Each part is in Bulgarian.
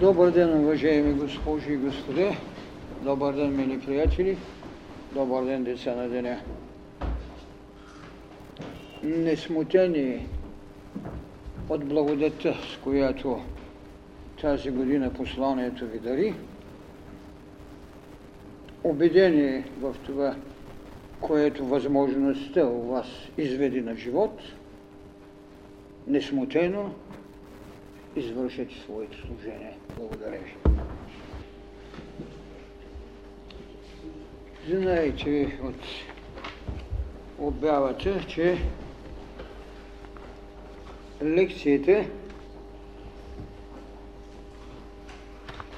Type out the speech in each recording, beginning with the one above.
Добър ден, уважаеми госпожи и господа! Добър ден, мили приятели! Добър ден, деца на деня! Несмутени от благодата, с която тази година посланието ви дари, убедени в това, което възможността у вас изведи на живот, несмутено извършете своето служение. Благодаря ви. Знаете от обявата, че лекцията,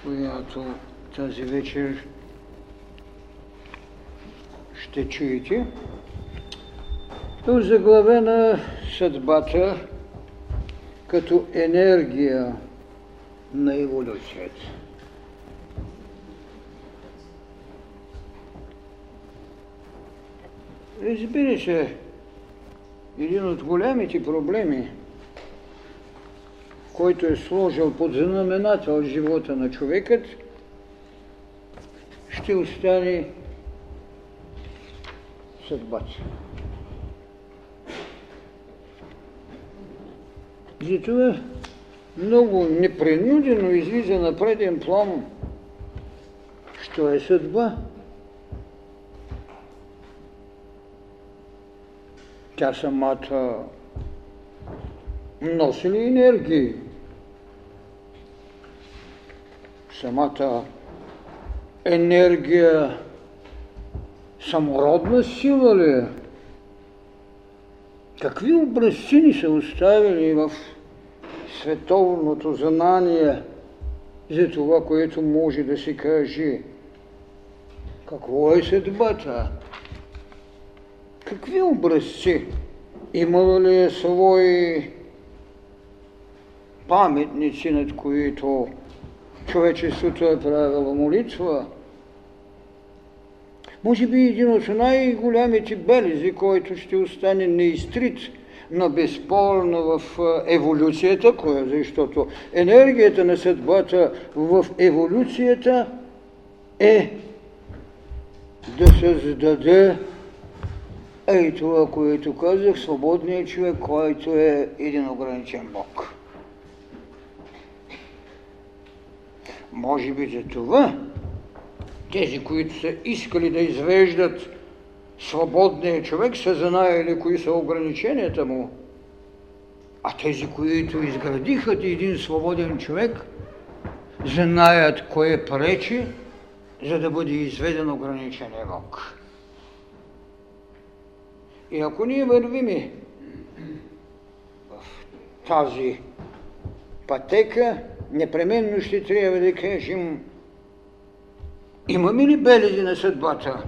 която тази вечер ще чуете, е заглавена съдбата като енергия на еволюцията. Разбира се, един от големите проблеми, който е сложил под знаменател живота на човекът, ще остане съдбата. Затова много непринудено излиза на преден план, що е съдба. Тя самата носи ли енергии? Самата енергия самородна сила ли е? Какви образци ни са оставили в световното знание за това, което може да се каже? Какво е съдбата? Какви образци? Имало ли е свои паметници, над които човечеството е правило молитва? Може би един от най-голямите белези, който ще остане неизтрит, но безспорно в еволюцията, защото енергията на съдбата в еволюцията е да създаде ей това, което казах, свободният човек, който е един ограничен Бог. Може би за това тези, които са искали да извеждат свободния човек, са знаели кои са ограниченията му. А тези, които изградиха един свободен човек, знаят кое пречи, за да бъде изведен ограничения Бог. И ако ние вървиме в тази пътека, непременно ще трябва да кажем Имаме ли белези на съдбата?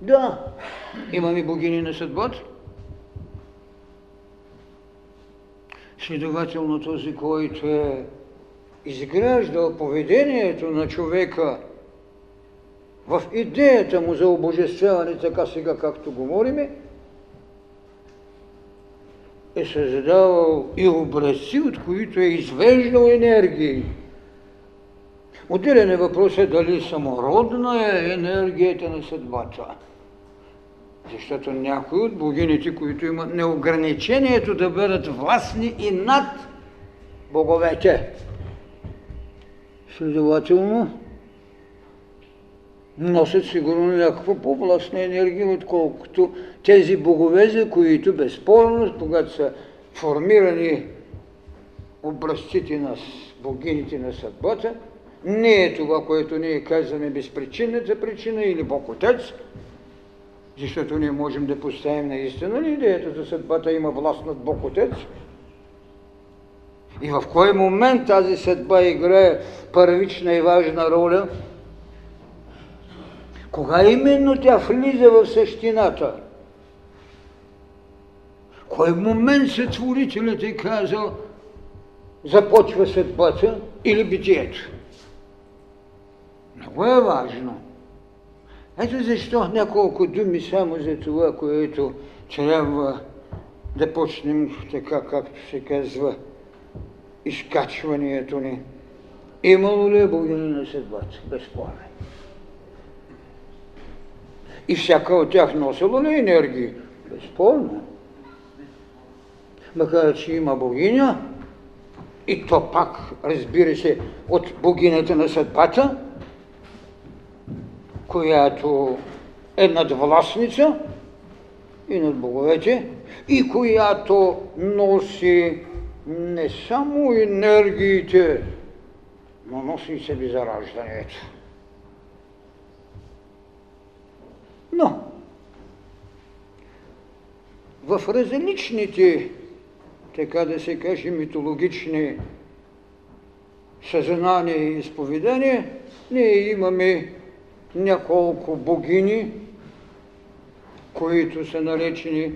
Да. Имаме богини на съдбата? Следователно този, който е изграждал поведението на човека в идеята му за обожествяване, така сега както говориме, е създавал и образци, от които е извеждал енергии. Отделен е въпросът дали самородна е енергията на съдбата. Защото някои от богините, които имат неограничението да бъдат властни и над боговете, следователно носят сигурно някаква по-властна енергия, отколкото тези богове, за които безспорно, когато са формирани образците на богините на съдбата, не е това, което ние казваме безпричинната причина или Бог Отец, защото ние можем да поставим наистина ли идеята за съдбата има власт над Бог Отец? И в кой момент тази съдба играе първична и важна роля? Кога именно тя влиза в същината? Кой момент сътворителят е казал започва съдбата или битието? Много е важно. Ето защо няколко думи само за това, което трябва да почнем така, както се казва, изкачването ни Имало ли е богини на съдбата? Безспорно. И всяка от тях носила ли енергии? Безспорно. Макар, че има богиня, и то пак, разбира се, от богинята на съдбата, която е надвластница и над боговете, и която носи не само енергиите, но носи и себе зараждането. Но в различните, така да се каже, митологични съзнания и изповедания, ние имаме няколко богини, които са наречени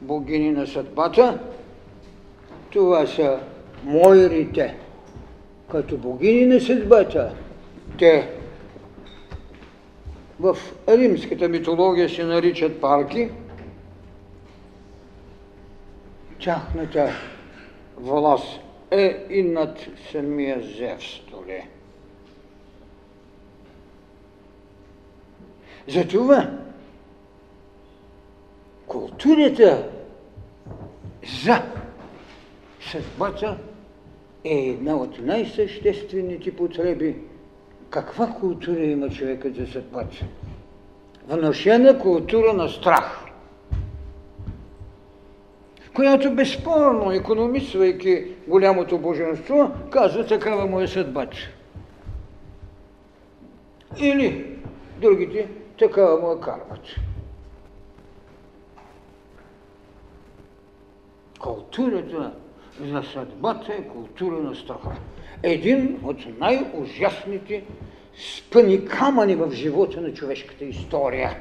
богини на съдбата. Това са Мойрите, като богини на съдбата. Те в римската митология се наричат парки. Тяхната власт е и над самия Зевс, ли? Затова културата за съдбата е една от най-съществените потреби. Каква култура има човекът за съдбата? Вношена култура на страх, която безспорно, економисвайки голямото божество, казва такава му е съдбата. Или другите такава му е кармата. Културата за съдбата е култура на страха. Един от най-ужасните спъни камъни в живота на човешката история.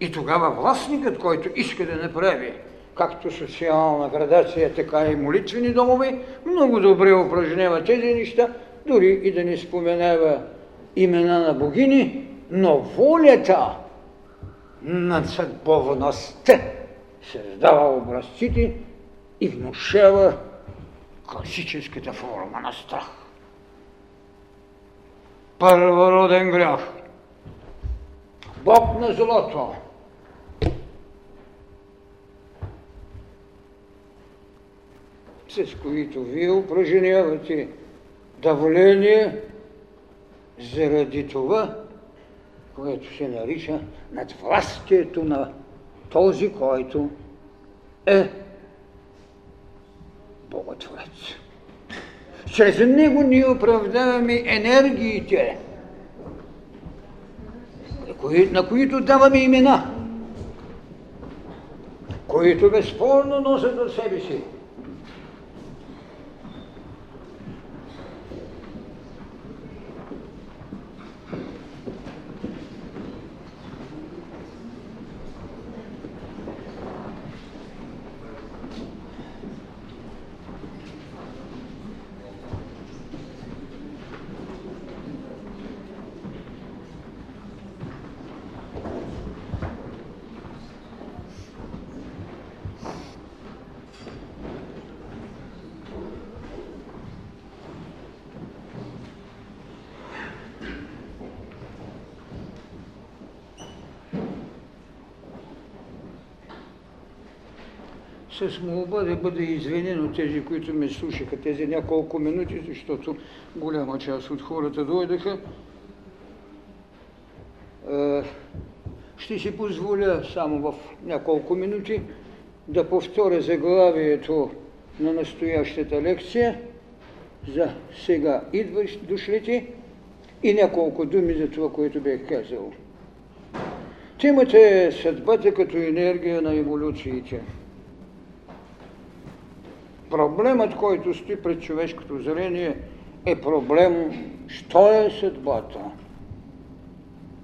И тогава властникът, който иска да направи както социална градация, така и молитвени домове, много добре упражнява тези неща, дори и да не споменава имена на богини, но волята на съдбовността създава образците и внушава класическата форма на страх. Първороден грях. Бог на злото. с които вие упражнявате давление заради това, което се нарича надвластието на този, който е Боготворец. Чрез него ние оправдаваме енергиите, на които даваме имена, които безспорно носят от себе си с молба да бъде извинен от тези, които ме слушаха тези няколко минути, защото голяма част от хората дойдаха. Е, ще си позволя само в няколко минути да повторя заглавието на настоящата лекция за сега идващ дошлите и няколко думи за това, което бях казал. Темата е съдбата като енергия на еволюциите. Проблемът, който стои пред човешкото зрение, е проблем, що е съдбата?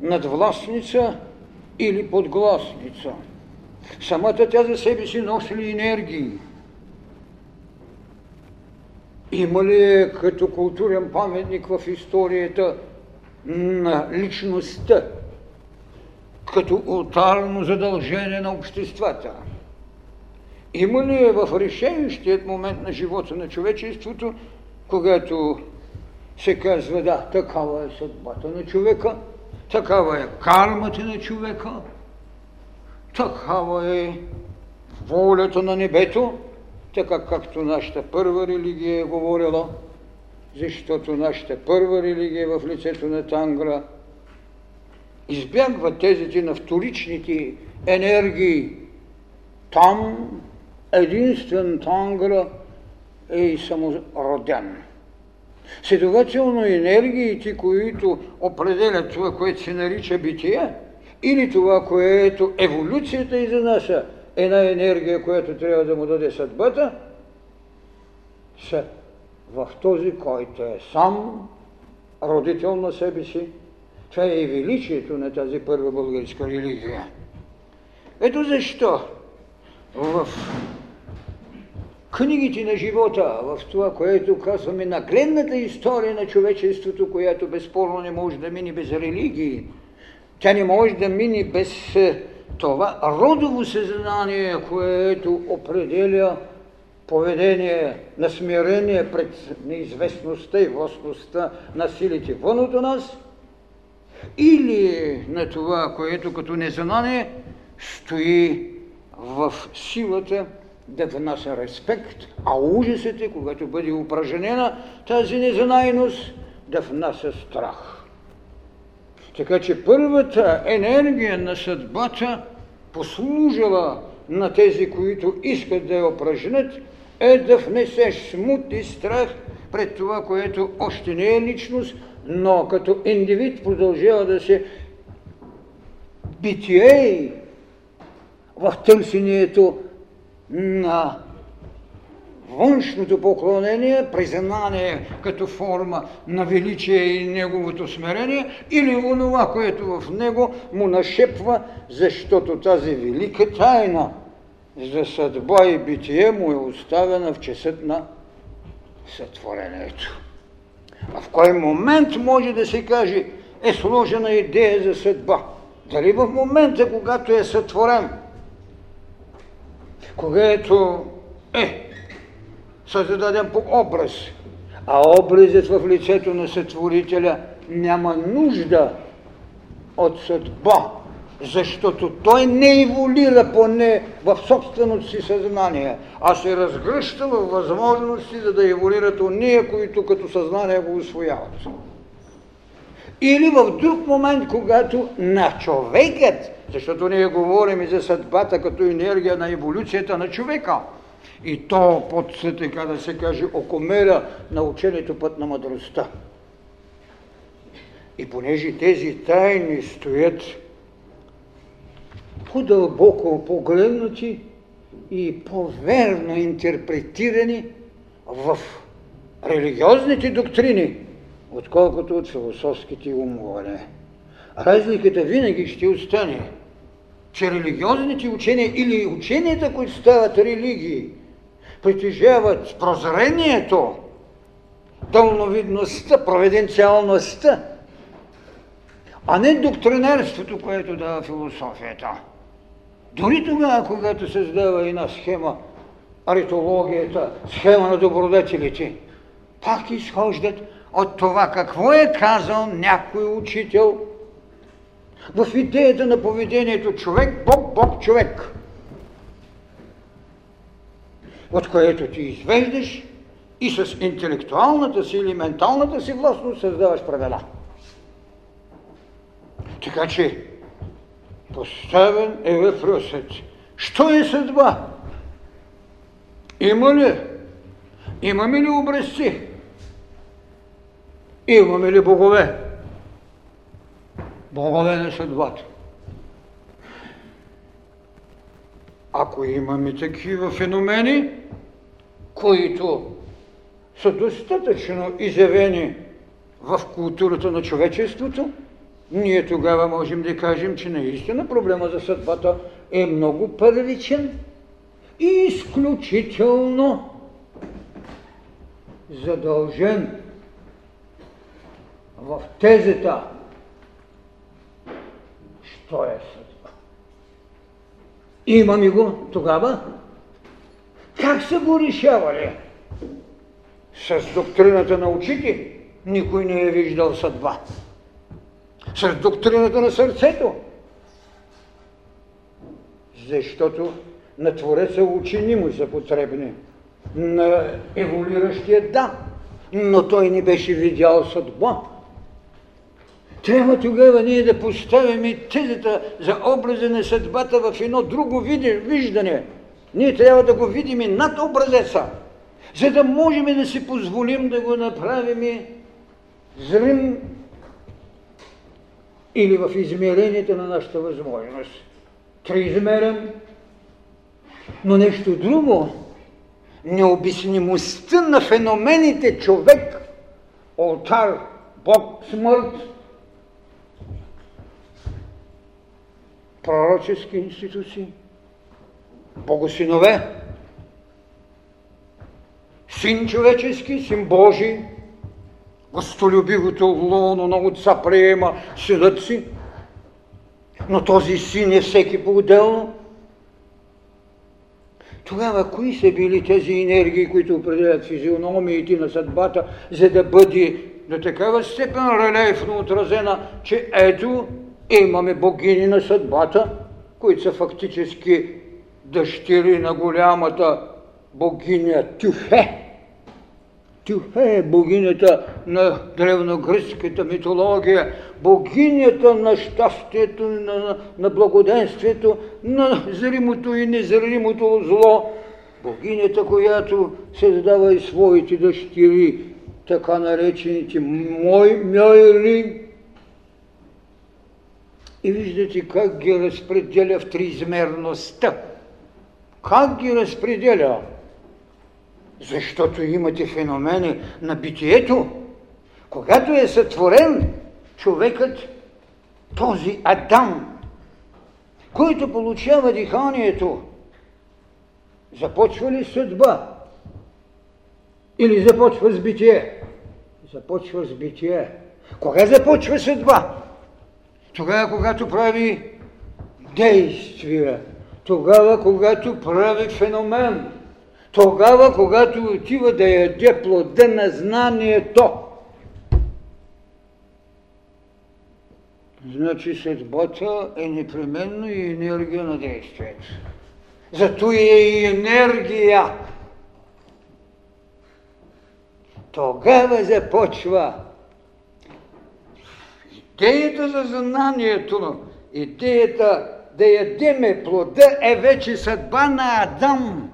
Надвластница или подгласница? Самата тя за себе си носи ли енергии? Има ли е като културен паметник в историята на личността, като ултарно задължение на обществата? Има ли е в решението момент на живота на човечеството, когато се казва, да, такава е съдбата на човека, такава е кармата на човека, такава е волята на небето, така както нашата първа религия е говорила, защото нашата първа религия в лицето на Тангра избягва тезите на вторичните енергии. Там единствен Тангра е и самороден. Следователно енергиите, които определят това, което се нарича битие, или това, което еволюцията изнася, една енергия, която трябва да му даде съдбата, са в този, който е сам родител на себе си. Това е и величието на тази първа българска религия. Ето защо в книгите на живота, в това, което казваме нагледната история на човечеството, която безспорно не може да мине без религии, тя не може да мине без е, това родово съзнание, което определя поведение на смирение пред неизвестността и властността на силите вън от нас, или на това, което като незнание стои в силата да внася респект, а ужасите, когато бъде упражнена тази незнайност, да внася страх. Така че първата енергия на съдбата, послужила на тези, които искат да я упражнят, е да внесеш смут и страх пред това, което още не е личност, но като индивид продължава да се битие в търсението на външното поклонение, признание като форма на величие и неговото смирение, или онова, което в него му нашепва, защото тази велика тайна за съдба и битие му е оставена в часът на сътворението. А в кой момент може да се каже е сложена идея за съдба? Дали в момента, когато е сътворен – когато е създаден по образ, а образът в лицето на сътворителя няма нужда от съдба, защото той не еволира поне в собственото си съзнание, а се разгръща в възможности, за да еволират ония, които като съзнание го освояват. Или в друг момент, когато на човекът защото ние говорим и за съдбата като енергия на еволюцията на човека. И то под, така да се каже, окомера на учението път на мъдростта. И понеже тези тайни стоят по-дълбоко погледнати и по-верно интерпретирани в религиозните доктрини, отколкото от философските умове. Разликата винаги ще остане че религиозните учения или ученията, които стават религии, притежават прозрението, дълновидността, проведенциалността, а не доктринерството, което дава философията. Дори тогава, когато създава една схема, аритологията, схема на добродетелите, пак изхождат от това какво е казал някой учител – в идеята на поведението човек, Бог, Бог, човек, от което ти извеждаш и с интелектуалната си или менталната си властност създаваш правила. Така че поставен е въпросът. Що е съдба? Има ли? Имаме ли образци? Имаме ли богове? богове на съдбата. Ако имаме такива феномени, които са достатъчно изявени в културата на човечеството, ние тогава можем да кажем, че наистина проблема за съдбата е много първичен и изключително задължен в тезата що е съдба. Имаме го тогава. Как са го решавали? С доктрината на учите, никой не е виждал съдба. С доктрината на сърцето. Защото на Твореца учени му са потребни. На еволюиращия да, но той не беше видял съдба. Трябва тогава ние да поставим и тезата за образа на съдбата в едно друго виждане. Ние трябва да го видим над образеца, за да можем да си позволим да го направим зрим или в измерението на нашата възможност. Триизмерен, но нещо друго. Необяснимостта на феномените човек, олтар, Бог, смърт, пророчески институции, богосинове, син човечески, син Божий, гостолюбивото лоно на отца приема синът си, но този син е всеки по-отделно. Тогава кои са били тези енергии, които определят физиономиите на съдбата, за да бъде до такава степен релефно отразена, че ето имаме богини на съдбата, които са фактически дъщери на голямата богиня Тюфе. Тюфе е богинята на древногръцката митология, богинята на щастието, на, на благоденствието, на зримото и незримото зло, богинята, която създава и своите дъщери, така наречените мой, мойри. И виждате как ги разпределя в триизмерността. Как ги разпределя? Защото имате феномени на битието. Когато е сътворен човекът, този Адам, който получава диханието, започва ли съдба? Или започва с битие? Започва с битие. Кога започва съдба? Тогава, когато прави действия. Тогава, когато прави феномен тогава, когато отива да яде плода на знанието. Значи съдбата е непременно и енергия на действието. Зато е и енергия. Тогава започва идеята за знанието, идеята да ядеме плода е вече съдба на Адам.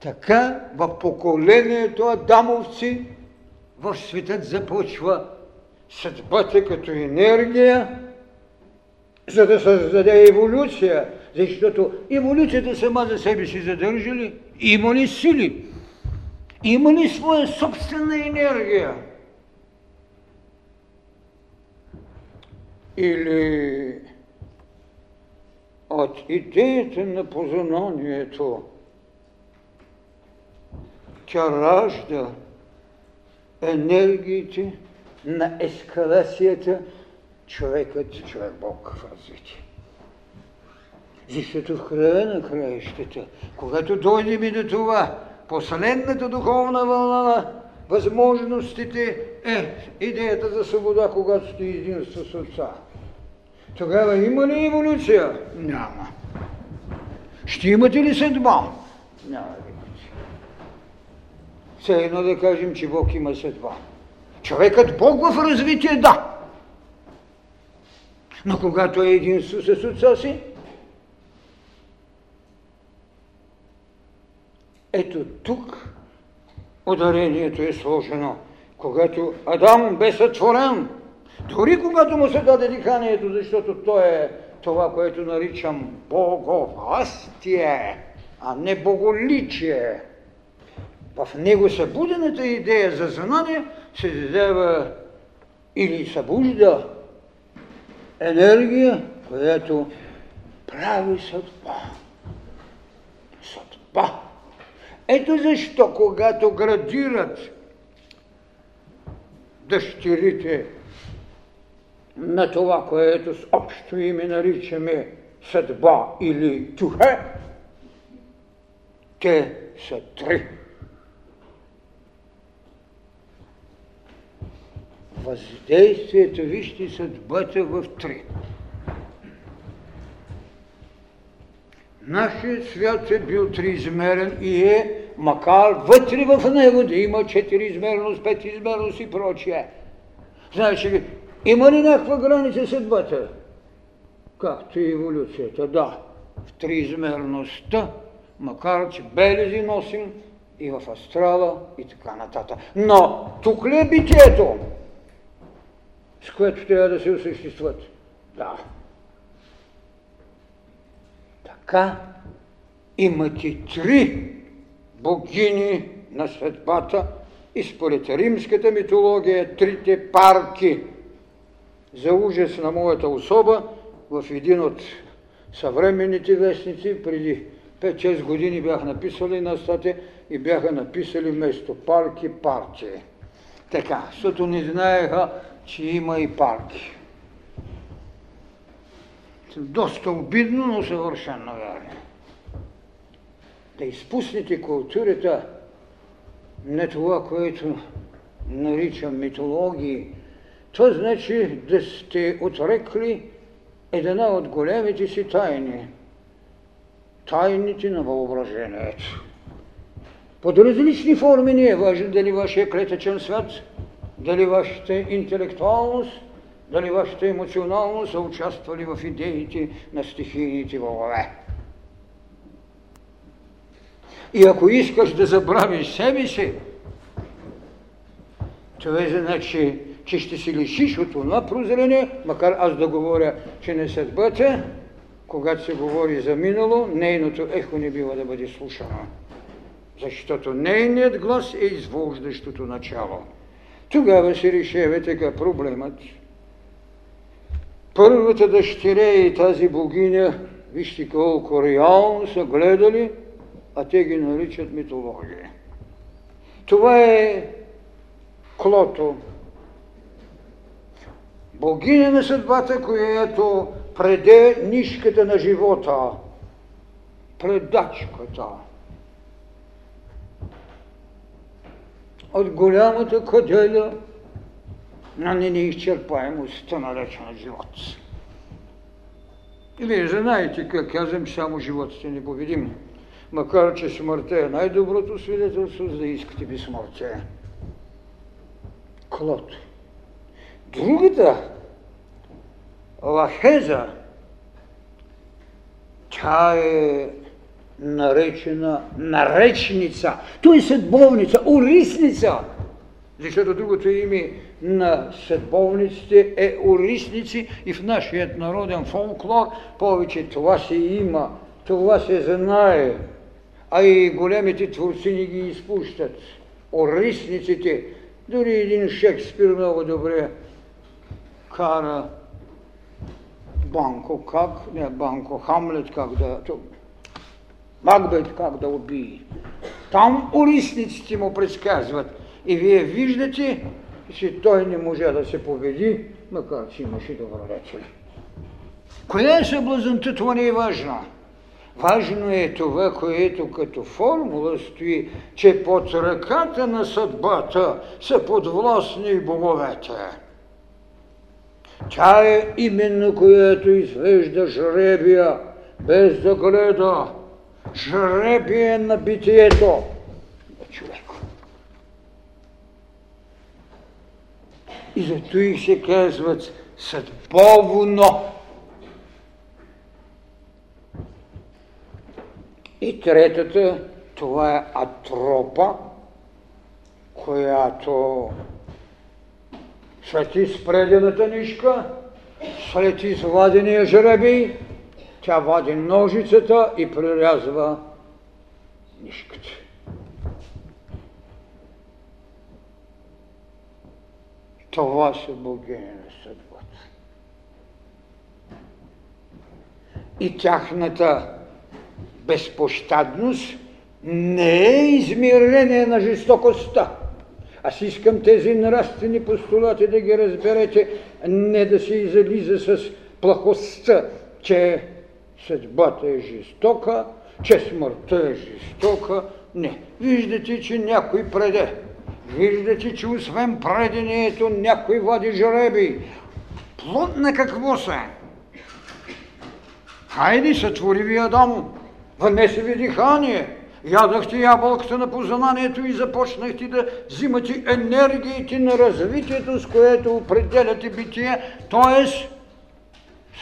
Така в поколението Адамовци в светът започва съдбата като енергия, за да създаде еволюция, защото еволюцията сама за себе си задържа ли? Има ли сили? Има ли своя собствена енергия? Или от идеята на познанието тя ражда енергиите на ескалацията човекът, човек Бог в развитие. Защото в края на краищата, когато дойдем и до това, последната духовна вълна на възможностите е идеята за свобода, когато сте единство с Отца. Тогава има ли еволюция? Няма. Ще имате ли съдба? Няма. Все едно да кажем, че Бог има съдба. Човекът Бог в развитие, да. Но когато е единство с отца си, ето тук ударението е сложено. Когато Адам бе сътворен, дори когато му се даде диханието, защото то е това, което наричам боговластие, а не боголичие в него събудената идея за знание се задава или събужда енергия, която прави съдба. Съдба. Ето защо, когато градират дъщерите на това, което с общо име наричаме съдба или тюхе, те са три въздействието, вижте съдбата в три. Нашият свят е бил триизмерен и е, макар вътре в него да има четириизмерност, петизмерност и прочие. Значи, има ли някаква граница съдбата? Както и еволюцията, да. В триизмерността, макар че белези носим и в астрала и така нататък. Но тук ли е битието, с което трябва да се осъществят? Да. Така имате три богини на съдбата и според римската митология трите парки. За ужас на моята особа в един от съвременните вестници преди 5-6 години бях написали на статия и бяха написали вместо парки парти. Така, защото не знаеха, че има и парки. Доста обидно, но съвършено вярно. Да изпуснете културата, не това, което наричам митологии, то значи да сте отрекли една от големите си тайни. Тайните на въображението. Под различни форми не е важно дали вашия клетъчен свят, дали вашата интелектуалност, дали вашата емоционалност са участвали в идеите на стихийните вълове. И ако искаш да забравиш себе си, това е значи, че ще си лишиш от това прозрение, макар аз да говоря, че не съдбата, когато се говори за минало, нейното ехо не бива да бъде слушано. Защото нейният глас е извождащото начало. Тогава се решава така проблемът. Първата дъщеря и тази богиня, вижте колко реално са гледали, а те ги наричат митология. Това е Клото, богиня на съдбата, която преде нишката на живота, предачката. От голямата каделя на неизчерпаемостта на лечен живот. И вие знаете как казвам, само живот сте непобедим. Макар, че смъртта е най-доброто свидетелство, за да искате безсмъртие. Клод. Другата, Лахеза, тя е наречена наречница. То е съдбовница, урисница. Защото другото име на съдбовниците е урисници и в нашия народен фолклор повече това се има, това се знае. А и големите творци ни ги изпущат. Орисниците, дори един Шекспир много добре кара Банко как, не Банко, Хамлет как да, Макбет как да убие. Там улисниците му предсказват. И вие виждате, че той не може да се победи, макар че имаше добродетели. Коя е съблазънта, това не е важно. Важно е това, което като формула стои, че под ръката на съдбата са подвластни боговете. Тя е именно която извежда жребия, без да гледа. Жребие на битието на човек. И зато и се казват съдбовно. И третата, това е атропа, която след изпредената нишка, след извадения жребий, тя вади ножицата и прирязва нишката. Това са богини на съдбата. И тяхната безпощадност не е измерение на жестокостта. Аз искам тези нравствени постулати да ги разберете, не да се излиза с плахостта, че съдбата е жестока, че смъртта е жестока. Не. Виждате, че някой преде. Виждате, че освен предението някой води жреби. Плод на какво са? Хайде, сътвори ви Адам, вънесе ви дихание, ядахте ябълката на познанието и започнахте да взимате енергиите на развитието, с което определяте битие, т.е.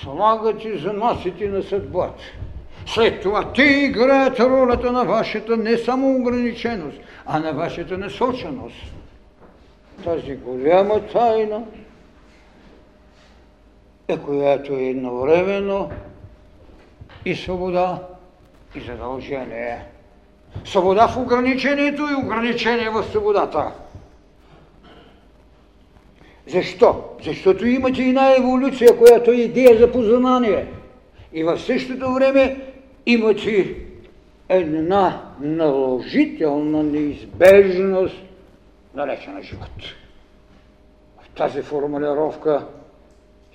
слагате заносите на съдбата. След това те играят ролята на вашата не само ограниченост, а на вашата насоченост. Тази голяма тайна е която е едновременно и свобода, и задължение. Свобода в ограничението и ограничение в свободата. Защо? Защото имате една еволюция, която е идея за познание. И в същото време имате една наложителна неизбежност, наречена живот. В тази формулировка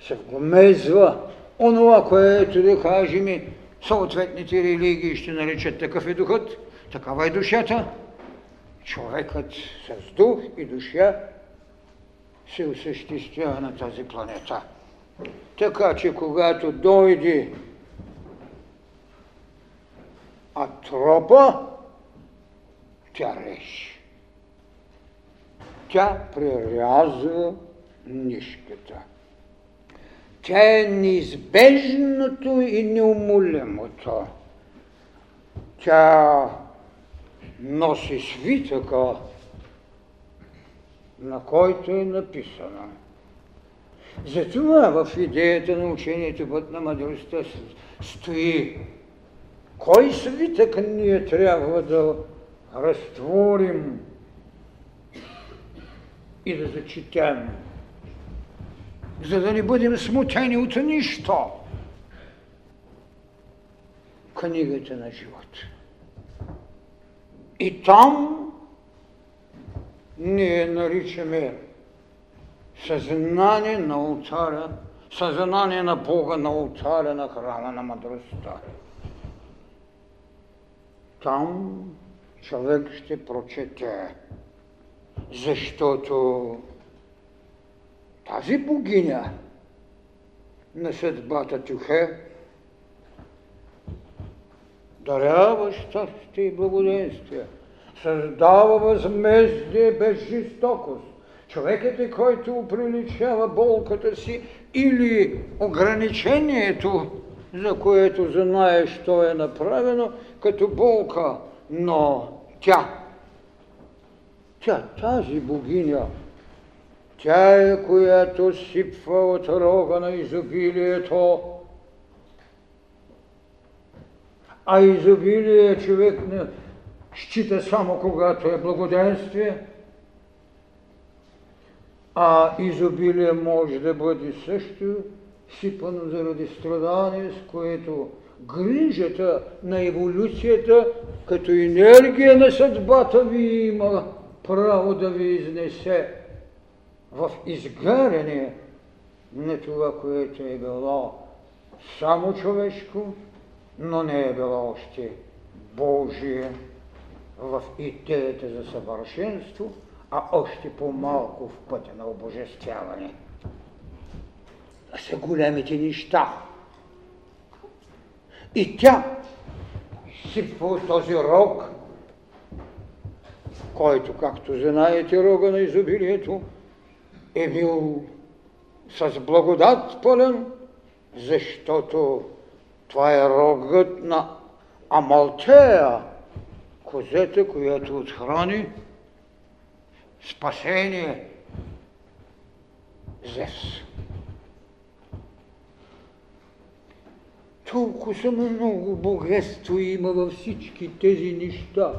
се вмезва онова, което да кажем съответните религии ще наречат такъв е духът, такава е душата. Човекът с дух и душа се осъществява на тази планета. Така че когато дойде Атропа, тя реши. Тя прерязва нишката. Тя е неизбежното и неумолимото. Тя носи свитъка, на който е написано. Затова в идеята на учението път на мъдростта стои кой свитък ние трябва да разтворим и да зачетем, за да не бъдем смутени от нищо. Книгата на живот. И там ние наричаме съзнание на алтаря, съзнание на Бога на алтаря на храма на мъдростта. Там човек ще прочете, защото тази богиня на съдбата Тюхе дарява щастие и благоденствие, създава възмездие без жестокост. Човекът е, който оприличава болката си или ограничението, за което знае, що е направено, като болка, но тя, тя, тази богиня, тя е, която сипва от рога на изобилието, а изобилие човек не счита само когато е благоденствие, а изобилие може да бъде също сипано заради страдание, с което грижата на еволюцията като енергия на съдбата ви има право да ви изнесе в изгаряне на това, което е било само човешко, но не е било още Божие в идеята за съвършенство, а още по-малко в пътя на обожествяване. Това са големите неща. И тя сипва от този рог, който, както знаете, рога на изобилието, е бил с благодат пълен, защото това е рогът на Амалтея, козета, която отхрани спасение Зевс. толкова много богатство има във всички тези неща.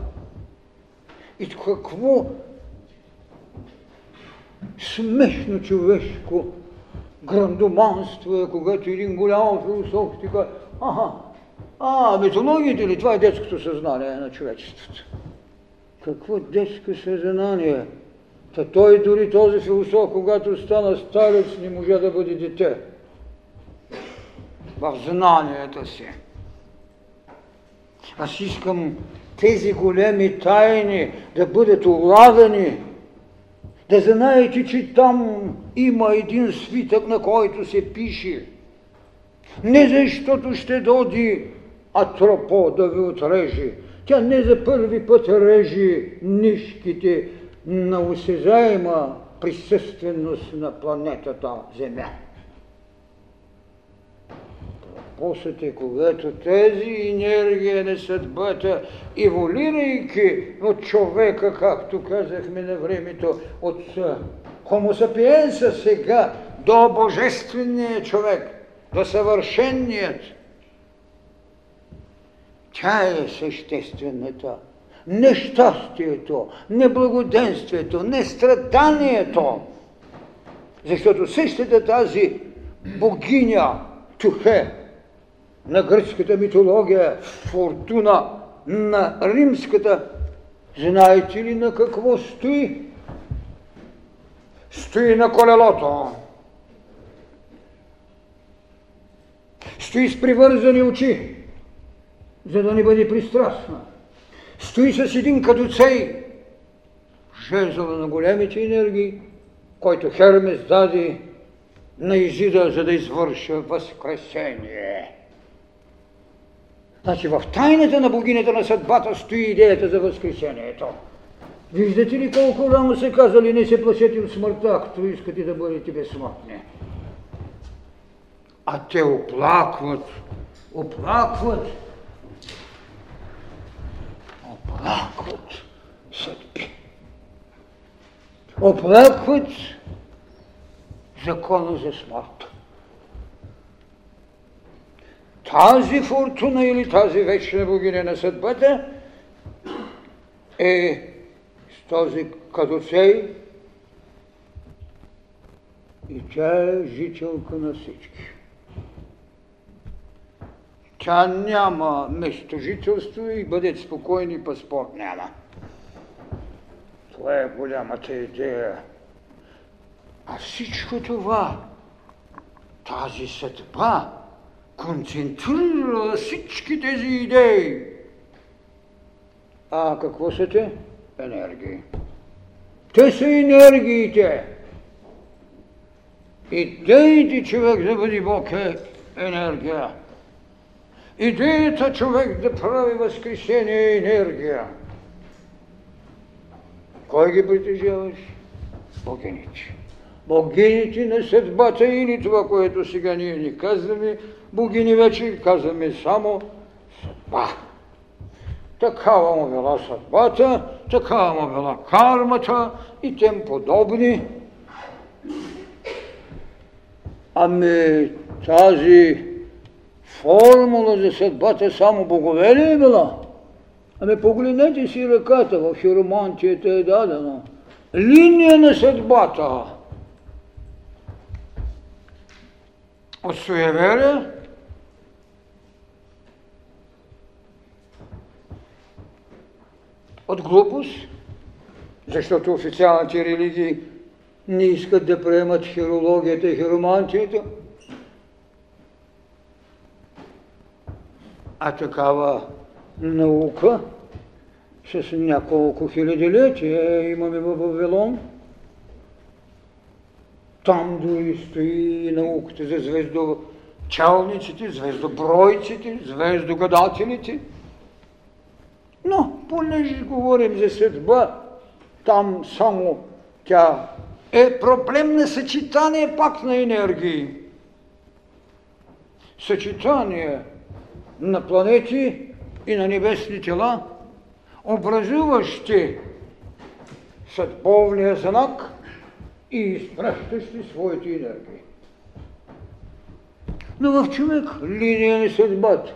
И какво смешно човешко грандоманство е, когато един голям философ ти каже, ага, а, митологията ли? Това е детското съзнание на човечеството. Какво детско съзнание? Та той дори този философ, когато стана старец, не можа да бъде дете в знанието си. Аз искам тези големи тайни да бъдат улавени Да знаете, че там има един свитък, на който се пише. Не защото ще доди Атропо да ви отреже. Тя не за първи път реже нишките на осезаема присъственост на планетата Земя. Въпросът е, когато тези енергия на съдбата, еволирайки от човека, както казахме на времето, от sapiens сега до божествения човек, до съвършенният, тя е съществената. Нещастието, неблагоденствието, нестраданието. Защото същата тази богиня Тухе на гръцката митология, фортуна на римската, знаете ли на какво стои? Стои на колелото. Стои с привързани очи, за да не бъде пристрастна. Стои с един кадуцей, жезъл на големите енергии, който Хермес даде на Изида, за да извърша възкресение. Значи в тайната на богинята на съдбата стои идеята за възкресението. Виждате ли колко рано се казали не се плашете от смъртта, като искате да бъдете безсмъртни. А те оплакват, оплакват, оплакват съдби. Оплакват закона за смъртта тази фортуна или тази вечна богиня на съдбата е с този кадоцей и тя е жителка на всички. Тя няма местожителство и бъдете спокойни, паспорт няма. Това е голямата идея. А всичко това, тази съдба, концентрира всички тези идеи. А какво са те? Енергии. Те са енергиите. Идеите човек да бъде Бог е енергия. Идеята човек да прави възкресение е енергия. Кой ги притежаваш? Богините. Богините на съдбата или това, което сега ние ни казваме, богини вече казваме само съдба. Такава му била съдбата, такава му била кармата и тем подобни. Ами тази формула за съдбата само богове ли е била? Ами погледнете си ръката, в хиромантията е дадена. Линия на съдбата. От суеверие от глупост, защото официалните религии не искат да приемат хирологията и хиромантията. А такава наука с няколко хилядилетия имаме в Вавилон. Там дори стои науката за звездочалниците, звездобройците, звездогадателите – но, понеже говорим за съдба, там само тя е проблем на съчетание пак на енергии. Съчетание на планети и на небесни тела, образуващи съдбовния знак и изпращащи своите енергии. Но в човек линия на съдбата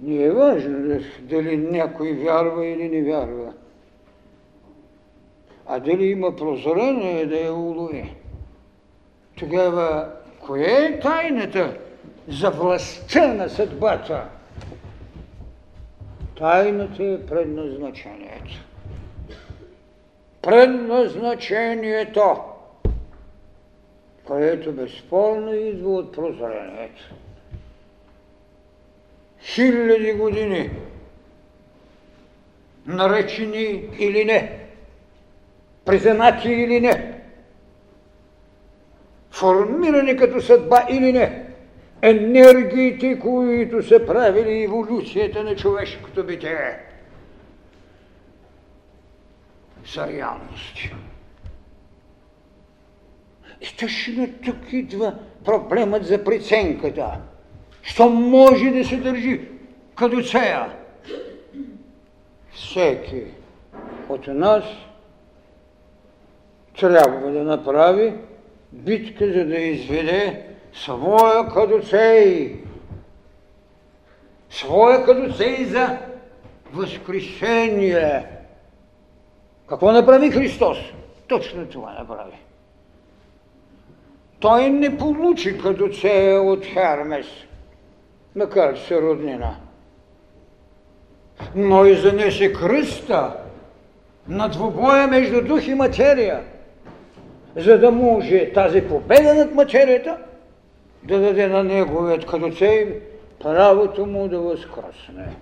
Не е важно дали някой вярва или не вярва, а дали има прозрение да я улови. Тогава, кое е тайната за властта на съдбата? Тайната е предназначението. Предназначението, което безспорно идва от прозрението хиляди години наречени или не, признати или не, формирани като съдба или не, енергиите, които са правили еволюцията на човешкото битие, са реалности. И точно тук идва проблемът за преценката. Що може да се държи като цея? Всеки от нас трябва да направи битка, за да изведе своя кадуцей. Своя кадуцей за възкрешение. Какво направи Христос? Точно това направи. Той не получи кадуцея от Хермес, макар се роднина. Но и занесе кръста на двубоя между дух и материя, за да може тази победа над материята да даде на неговият кадуцей правото му да възкръсне.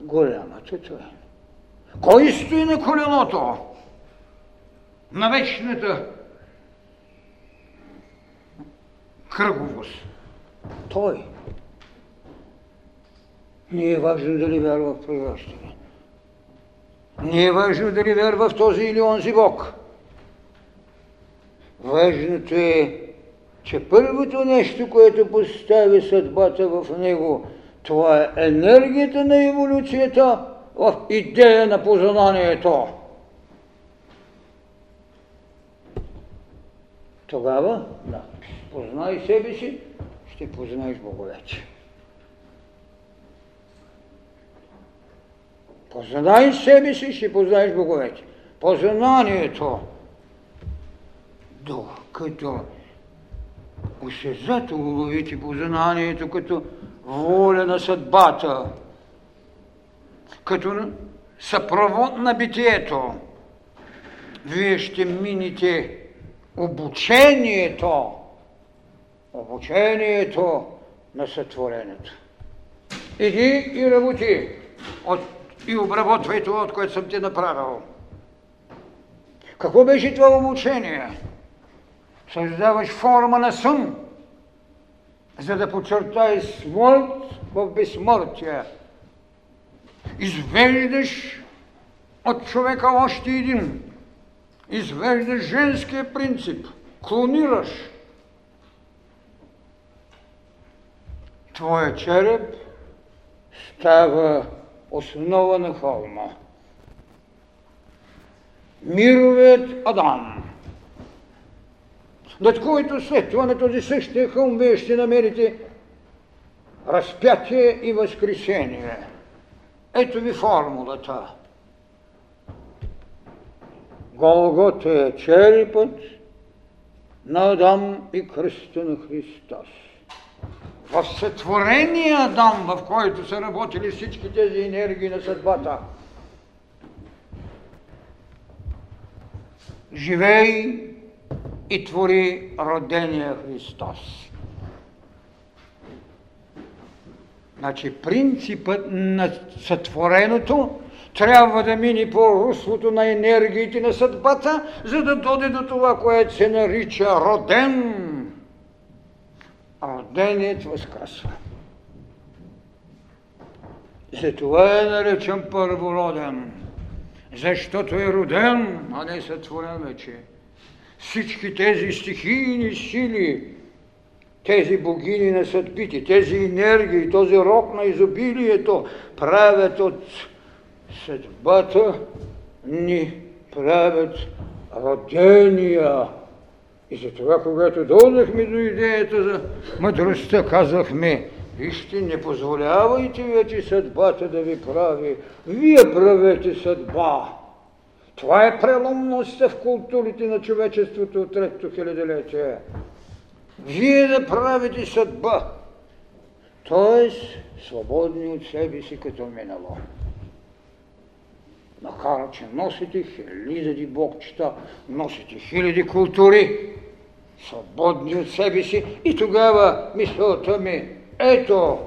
Голямата това. Кой стои на коленото? На вечната кръговост. Той. Не е важно дали вярва в превръщане. Не е важно дали вярва в този или онзи Бог. Важното е, че първото нещо, което постави съдбата в него, това е енергията на еволюцията в идея на познанието. Тогава, да, познай себе си, ще познаеш Боговече. Познай себе си, ще познаеш Боговече. Познанието, докато осезато уловите познанието като воля на съдбата, като съпровод на битието, вие ще мините обучението, обучението на сътворението. Иди и работи от, и обработвай това, от което съм ти направил. Какво беше това обучение? Създаваш форма на сън, за да подчертай смърт в безсмъртие. Извеждаш от човека още един. Извеждаш женския принцип. Клонираш. Твоя череп става основа на холма. Мировият Адам, над който след това на този същия хълм вие ще намерите разпятие и възкресение. Ето ви формулата. Голгота е черепът на Адам и кръста на Христос. В сътворения Адам, в който са работили всички тези енергии на съдбата, живей и твори родения Христос. Значи принципът на сътвореното трябва да мине по руслото на енергиите на съдбата, за да доде до това, което се нарича роден. Роденият възкръсва. Затова е наречен първороден, защото е роден, а не сътворен вече. Всички тези стихийни сили, тези богини на съдбите, тези енергии, този рок на изобилието правят от съдбата ни правят родения. И затова, когато дойдахме до идеята за мъдростта, казахме, вижте, не позволявайте вече съдбата да ви прави. Вие правете съдба. Това е преломността в културите на човечеството от третото хилядолетие. Вие да правите съдба, т.е. свободни от себе си като минало макар че носите хиляди богчета, носите хиляди култури, свободни от себе си. И тогава мисълта ми, ето,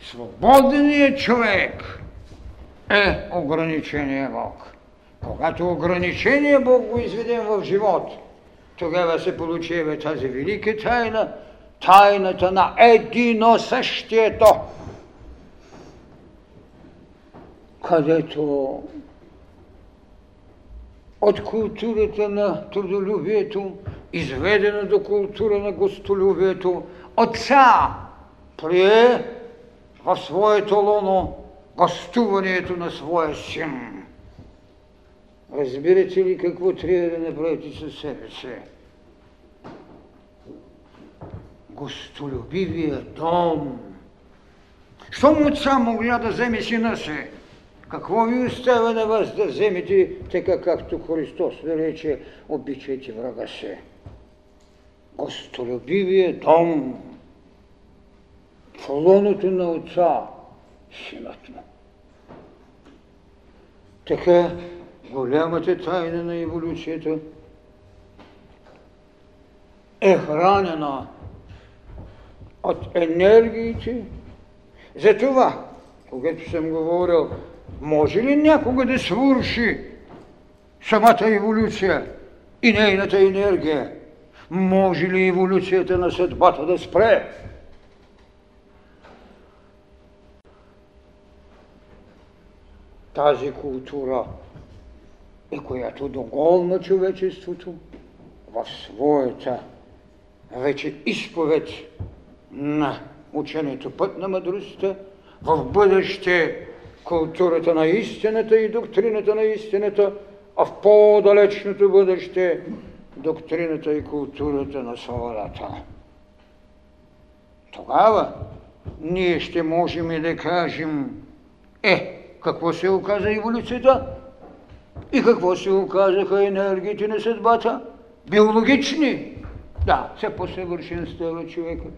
свободният човек е ограничение Бог. Когато ограничение Бог го изведем в живот, тогава се получава тази велика тайна, тайната на едино същието, където от културата на трудолюбието, изведена до култура на гостолюбието, отца прие в своето лоно гостуването на своя син. Разбирате ли какво трябва да направите със себе си? Гостолюбивия дом. Щом отца могля да вземе сина си, какво ви оставя на вас да вземете така, както Христос ви рече, обичайте врага си? Гостолюбивия дом в лоното на отца, синът му. Така голямата тайна на еволюцията е хранена от енергиите. Затова, когато съм говорил, може ли някога да свърши самата еволюция и нейната енергия? Може ли еволюцията на съдбата да спре? Тази култура и която доголна човечеството в своята вече изповед на учението път на мъдростта, в бъдеще културата на истината и доктрината на истината, а в по-далечното бъдеще доктрината и културата на свободата. Тогава ние ще можем да кажем, е, какво се оказа еволюцията? И какво се оказаха енергиите на съдбата? Биологични. Да, все по-съвършен става човекът.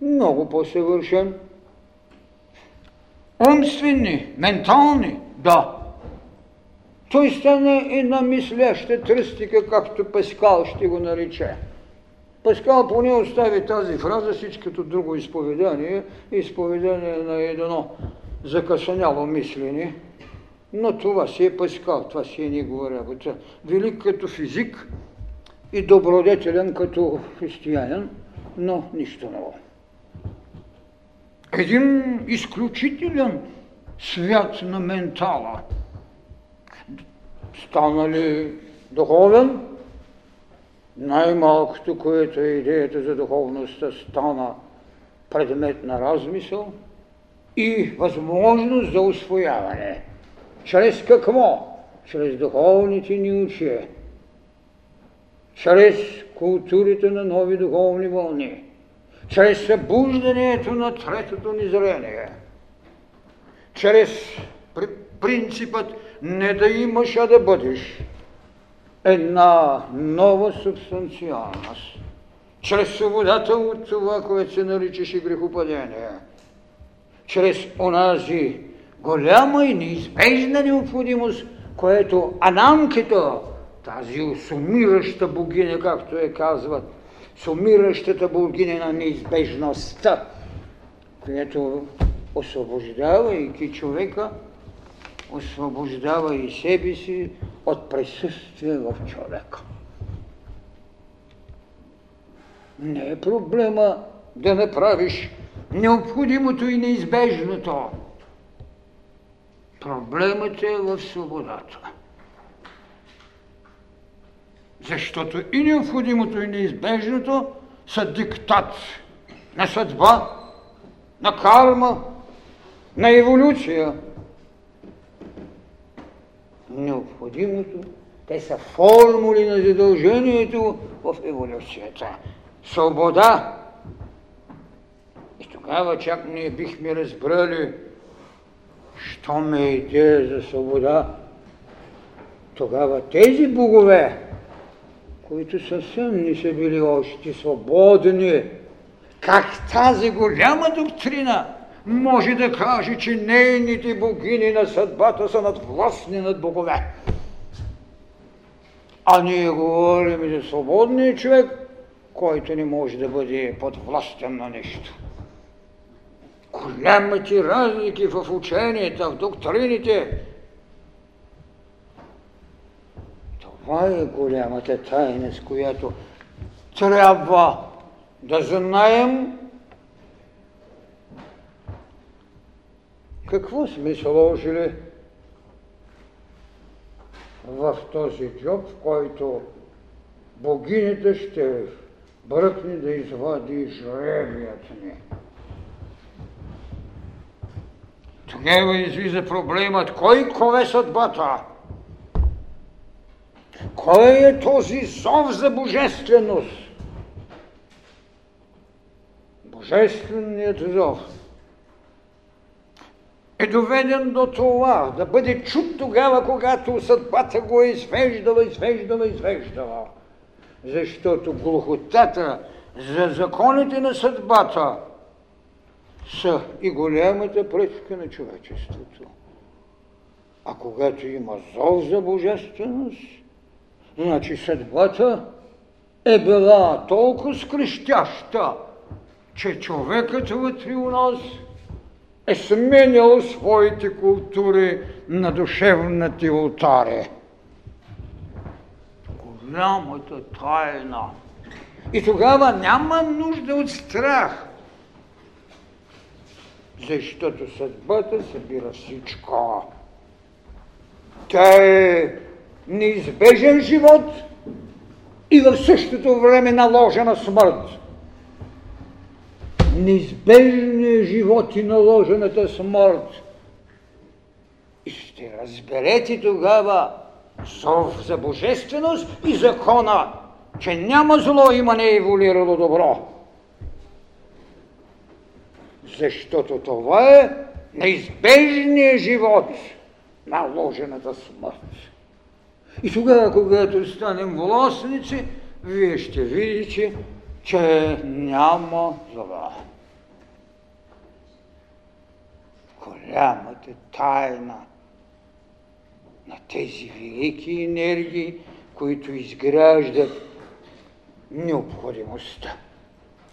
Много по-съвършен. Умствени, ментални, да. Той стане една мисляща тръстика, както Паскал ще го нарече. Паскал поне остави тази фраза, всичкото друго изповедание, изповедание на едно закъсаняло мислене, но това си е Паскал, това си е негова работа. Велик като физик и добродетелен като християнин, но нищо ново. Един изключителен свят на ментала. Стана ли духовен? Най-малкото, което е идеята за духовността, стана предмет на размисъл и възможност за освояване. Чрез какво? Чрез духовните ни учия. Чрез културите на нови духовни вълни. Чрез събуждането на третото ни зрение. Чрез принципът не да имаш, а да бъдеш. Една нова субстанциалност. Чрез свободата от това, което се наричаше грехопадение. Чрез онази голяма и неизбежна необходимост, което Анамкито, тази сумираща богиня, както я казват, сумиращата богиня на неизбежността, която освобождавайки човека, освобождава и себе си от присъствие в човека. Не е проблема да направиш необходимото и неизбежното. Проблемът е в свободата. Защото и необходимото, и неизбежното са диктат на съдба, на карма, на еволюция. Необходимото, те са формули на задължението в еволюцията. Свобода. И тогава чак ние бихме разбрали що ме идея за свобода, тогава тези богове, които съвсем не са били още свободни, как тази голяма доктрина може да каже, че нейните богини на съдбата са надвластни над богове? А ние говорим за свободния човек, който не може да бъде подвластен на нещо. Голямите разлики в ученията, в доктрините. Това е голямата тайна, с която трябва да знаем какво сме сложили в този джоб, в който богинята ще бръкне да извади жребият ни. Тогава излиза проблемът, кой кове съдбата? Кой е този зов за божественост? Божественият зов е доведен до това да бъде чут тогава, когато съдбата го е извеждала, извеждала, извеждала. Защото глухотата за законите на съдбата са и голямата пречка на човечеството. А когато има зов за божественост, значи съдбата е била толкова скрещяща, че човекът вътре у нас е сменял своите култури на душевните алтари. Голямата тайна. И тогава няма нужда от страх, защото съдбата събира всичко. Тя е неизбежен живот и в същото време наложена смърт неизбежния живот и наложената смърт. И ще разберете тогава зов за божественост и закона, че няма зло, има не еволирало добро. Защото това е неизбежният живот, наложената смърт. И тогава, когато станем властници, вие ще видите, че няма зло. голямата тайна на тези велики енергии, които изграждат необходимостта.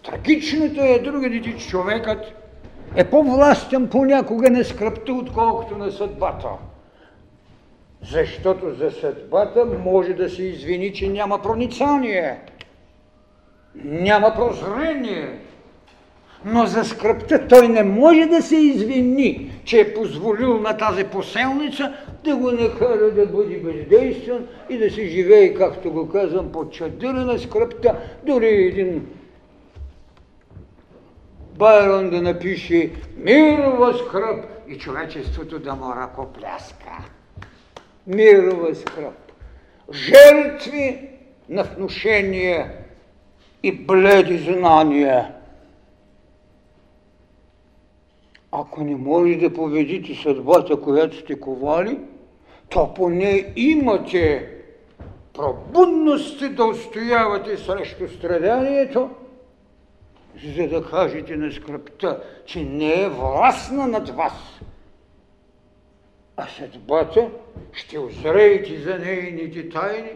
Трагичното е другите, че човекът е по-властен понякога на скръпта, отколкото на съдбата. Защото за съдбата може да се извини, че няма проницание, няма прозрение, но за скръпта той не може да се извини, че е позволил на тази поселница да го накара да бъде бездействен и да се живее, както го казвам, под чадъра на скръпта, дори един Байрон да напише мирова скръп и човечеството да му ръкопляска. Мирова скръп. Жертви на внушение и бледи знания – Ако не може да победите съдбата, която сте ковали, то поне имате пробудности да устоявате срещу страданието, за да кажете на скръпта, че не е властна над вас. А съдбата ще озреете за нейните тайни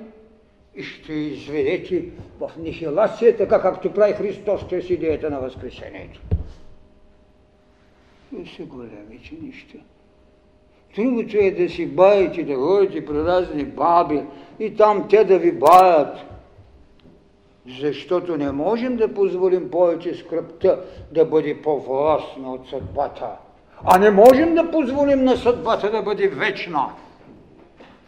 и ще изведете в нихилация, така както прави Христос чрез идеята на Възкресението не са големите неща. Другото е да си баите, да ходите при разни баби и там те да ви баят. Защото не можем да позволим повече скръпта да бъде по-властна от съдбата. А не можем да позволим на съдбата да бъде вечна.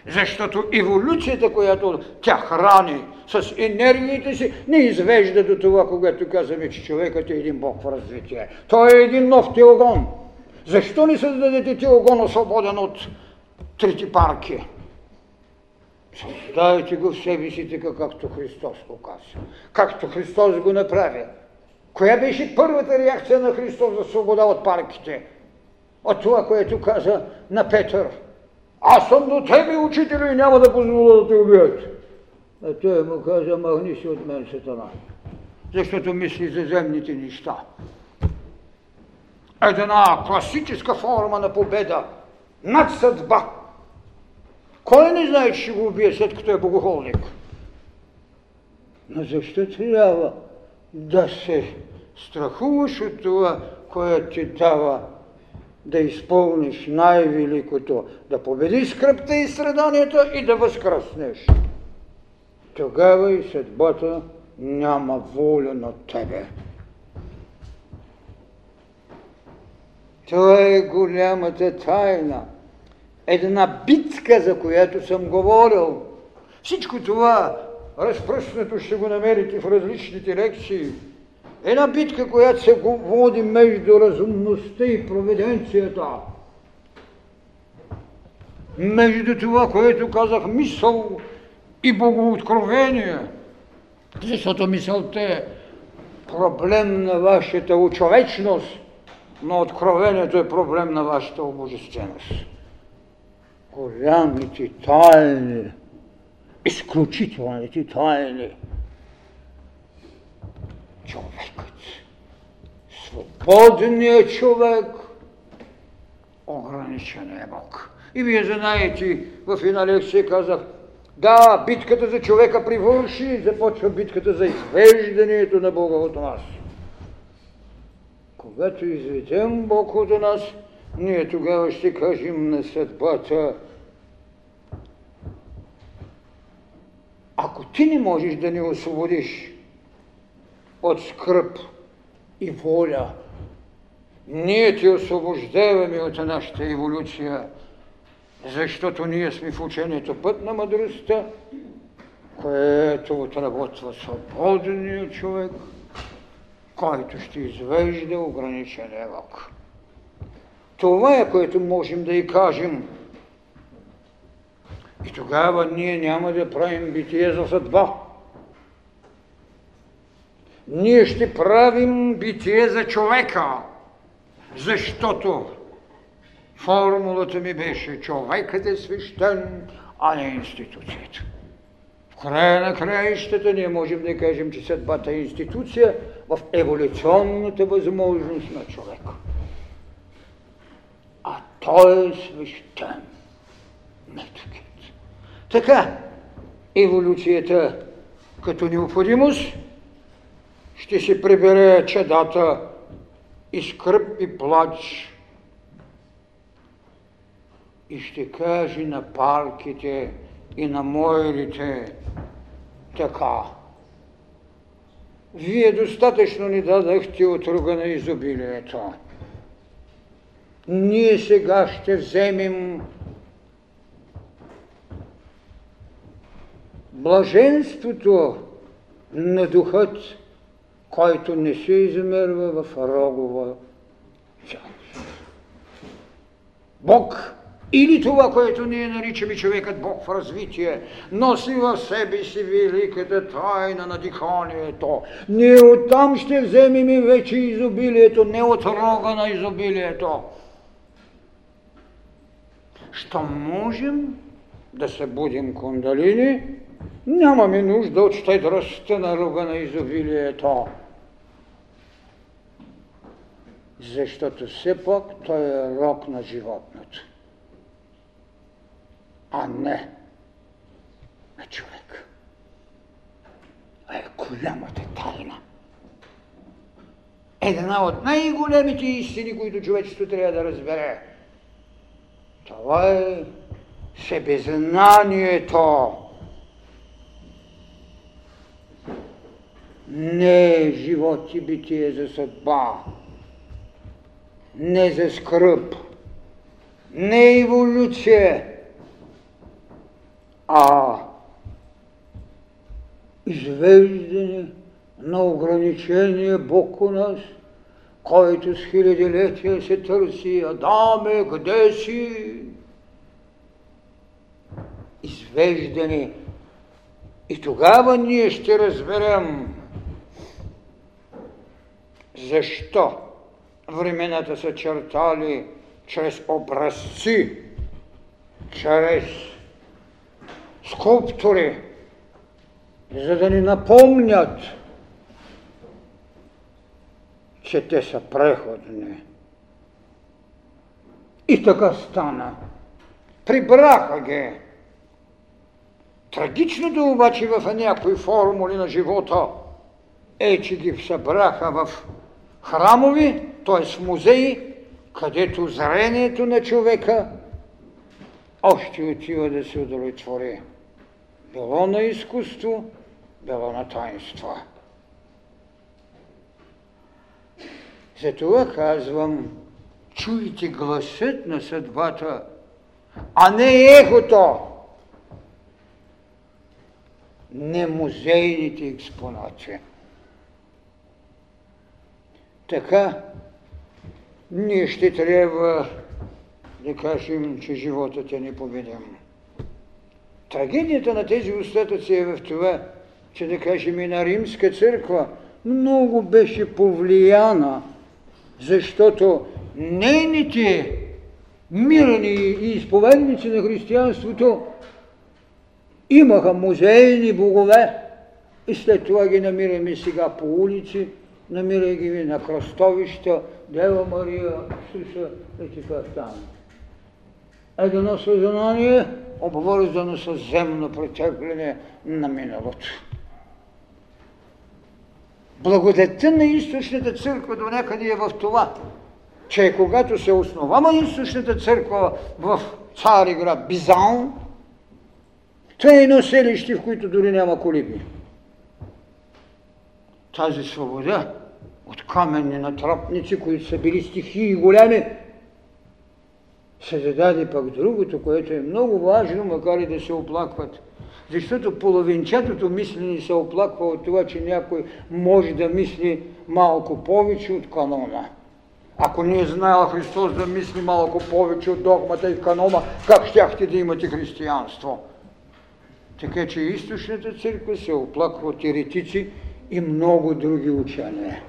Защото еволюцията, която тя храни с енергиите си, не извежда до това, когато казваме, че човекът е един бог в развитие. Той е един нов теогон. Защо не създадете теогона свободен от трети парки? Създайте го в себе си така, както Христос го казва. Както Христос го направи. Коя беше първата реакция на Христос за свобода от парките? От това, което каза на Петър – аз съм до тебе, учителю, и няма да позволя да те убият. А той му каза, махни си от мен, сатана, защото мисли за земните неща. Една класическа форма на победа над съдба. Кой не знае, че ще го убие след като е богохолник? Но защо трябва да се страхуваш от това, която ти дава да изпълниш най-великото, да победиш скръпта и страданията и да възкръснеш. Тогава и съдбата няма воля на тебе. Това е голямата тайна. Една битка, за която съм говорил. Всичко това разпръснато ще го намерите в различните лекции. Една битка, която се води между разумността и проведенцията. Между това, което казах мисъл и богооткровение. Защото мисълта е проблем на вашата учовечност, но откровението е проблем на вашата обожественост. Голямите тайни, изключителните тайни – човекът. Свободният човек, ограничен е Бог. И вие знаете, в една лекция казах, да, битката за човека привърши, започва битката за извеждането на Бога от нас. Когато изведем Бог от нас, ние тогава ще кажем на съдбата, ако ти не можеш да ни освободиш, от скръп и воля. Ние ти освобождаваме от нашата еволюция, защото ние сме в учението път на мъдростта, което отработва свободния човек, който ще извежда ограничен евок. Това е, което можем да и кажем. И тогава ние няма да правим битие за съдба ние ще правим битие за човека, защото формулата ми беше човекът е свещен, а не институцията. В края на краищата ние можем да кажем, че съдбата е институция в еволюционната възможност на човека. Той е свещен. Не Така, еволюцията като необходимост ще си прибере чедата и скръп и плач и ще каже на парките и на мойлите така. Вие достатъчно ни дадахте от на изобилието. Ние сега ще вземем блаженството на духът, който не се измерва в рогова цялост. Бог или това, което ние наричаме човекът Бог в развитие, носи в себе си великата тайна на диханието. Ние оттам ще вземем вече изобилието, не от рога на изобилието. Що можем да събудим кундалини, нямаме нужда от щедростта на рога на изобилието защото все пак той е рок на животното, а не на човек. А е голямата тайна. Една от най-големите истини, които човечеството трябва да разбере. Това е себезнанието. Не е живот и битие за съдба. Не за скръп, не еволюция, а извеждане на ограничения Бог у нас, който с хилядилетия се търси, Адаме, къде си? Извеждане. И тогава ние ще разберем защо времената са чертали чрез образци, чрез скулптури, за да ни напомнят, че те са преходни. И така стана. Прибраха ги. Трагичното обаче в някои формули на живота е, че ги събраха в храмови т.е. музей, където зрението на човека още отива да се удовлетвори. Било на изкуство, било на таинство. Затова казвам, чуйте гласът на съдбата, а не ехото, не музейните експонати. Така, ние ще трябва да кажем, че животът е непобедим. Трагедията на тези остатъци е в това, че да кажем и на Римска църква много беше повлияна, защото нейните мирни и изповедници на християнството имаха музейни богове и след това ги намираме сега по улици, намирай ги на кръстовища, Дева Мария, Исуса и така там. Едно съзнание обвързано с земно претегляне на миналото. Благодетта на източната църква до някъде е в това, че когато се основава източната църква в Цариград, Бизан, това е едно селище, в които дори няма колиби. Тази свобода от каменни натрапници, които са били стихии голями, се зададе пък другото, което е много важно, макар и да се оплакват. Защото половинчатото мислене се оплаква от това, че някой може да мисли малко повече от канона. Ако не е знаел Христос да мисли малко повече от догмата и канома, как щяхте да имате християнство? Така че източната църква се оплаква от еретици и много други учения.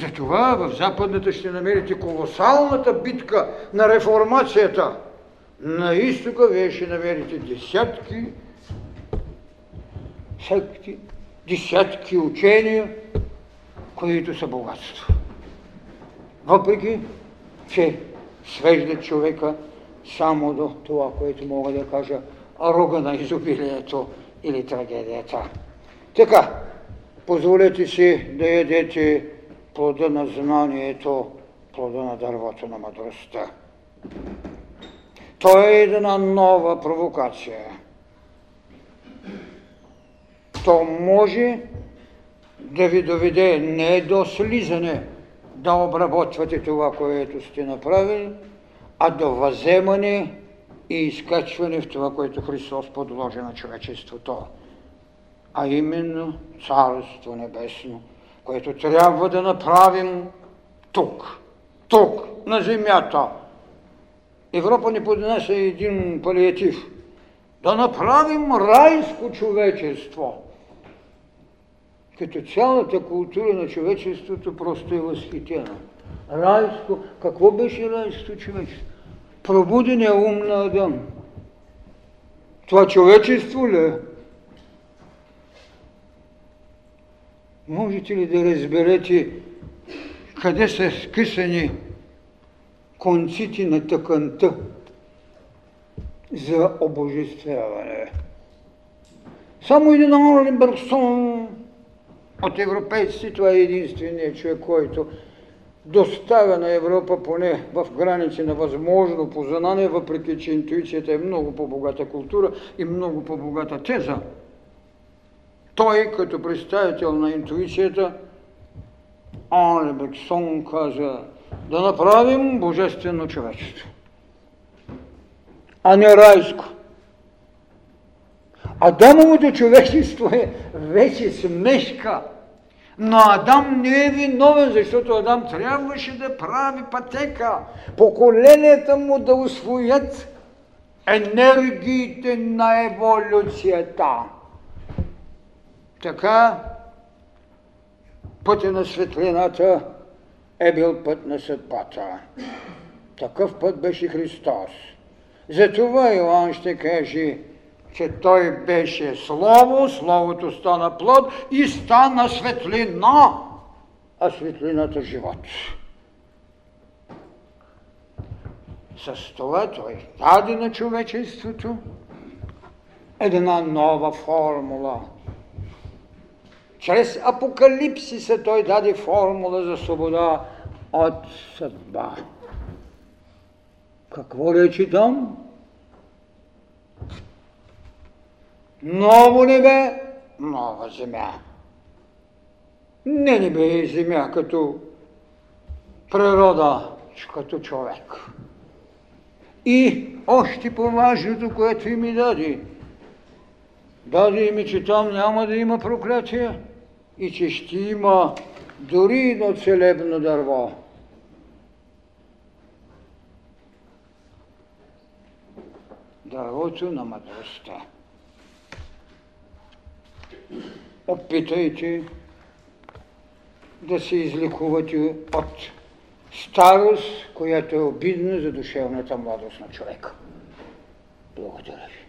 Затова в Западната ще намерите колосалната битка на реформацията. На изтока вие ще намерите десятки секти, десятки учения, които са богатство. Въпреки, че свеждат човека само до това, което мога да кажа, рога на изобилието или трагедията. Така, позволете си да ядете плода на знанието, плода на дървото на мъдростта. То е една нова провокация. То може да ви доведе не до слизане, да обработвате това, което сте направили, а до въземане и изкачване в това, което Христос подложи на човечеството, а именно Царство Небесно – което трябва да направим тук, тук, на земята. Европа ни поднесе един палиатив. Да направим райско човечество. Като цялата култура на човечеството просто е възхитена. Райско, какво беше райско човечество? Пробудения ум на Адам. Това човечество ли е? Можете ли да разберете къде са скъсани конците на тъканта за обожествяване? Само един Орли Берсон от европейците, това е единственият човек, който доставя на Европа поне в граници на възможно познание, въпреки че интуицията е много по-богата култура и много по-богата теза той, като представител на интуицията, Бексон каза да направим божествено човечество, а не райско. Адамовото човечество е вече смешка, но Адам не е виновен, защото Адам трябваше да прави пътека, поколенията му да усвоят енергиите на еволюцията. Така пътя на светлината е бил път на съдбата. Такъв път беше Христос. Затова Иоанн ще каже, че той беше Слово, Словото стана плод и стана светлина, а светлината живот. С това той даде на човечеството една нова формула – Чрез апокалипсиса той даде формула за свобода от съдба. Какво речи там? Ново небе, нова земя. Не небе и земя като природа, като човек. И още по-важното, което ми даде, даде ми, че там няма да има проклятие и че ще има дори едно целебно дърво. Дървото на мъдростта. Опитайте да се излекувате от старост, която е обидна за душевната младост на човека. Благодаря ви.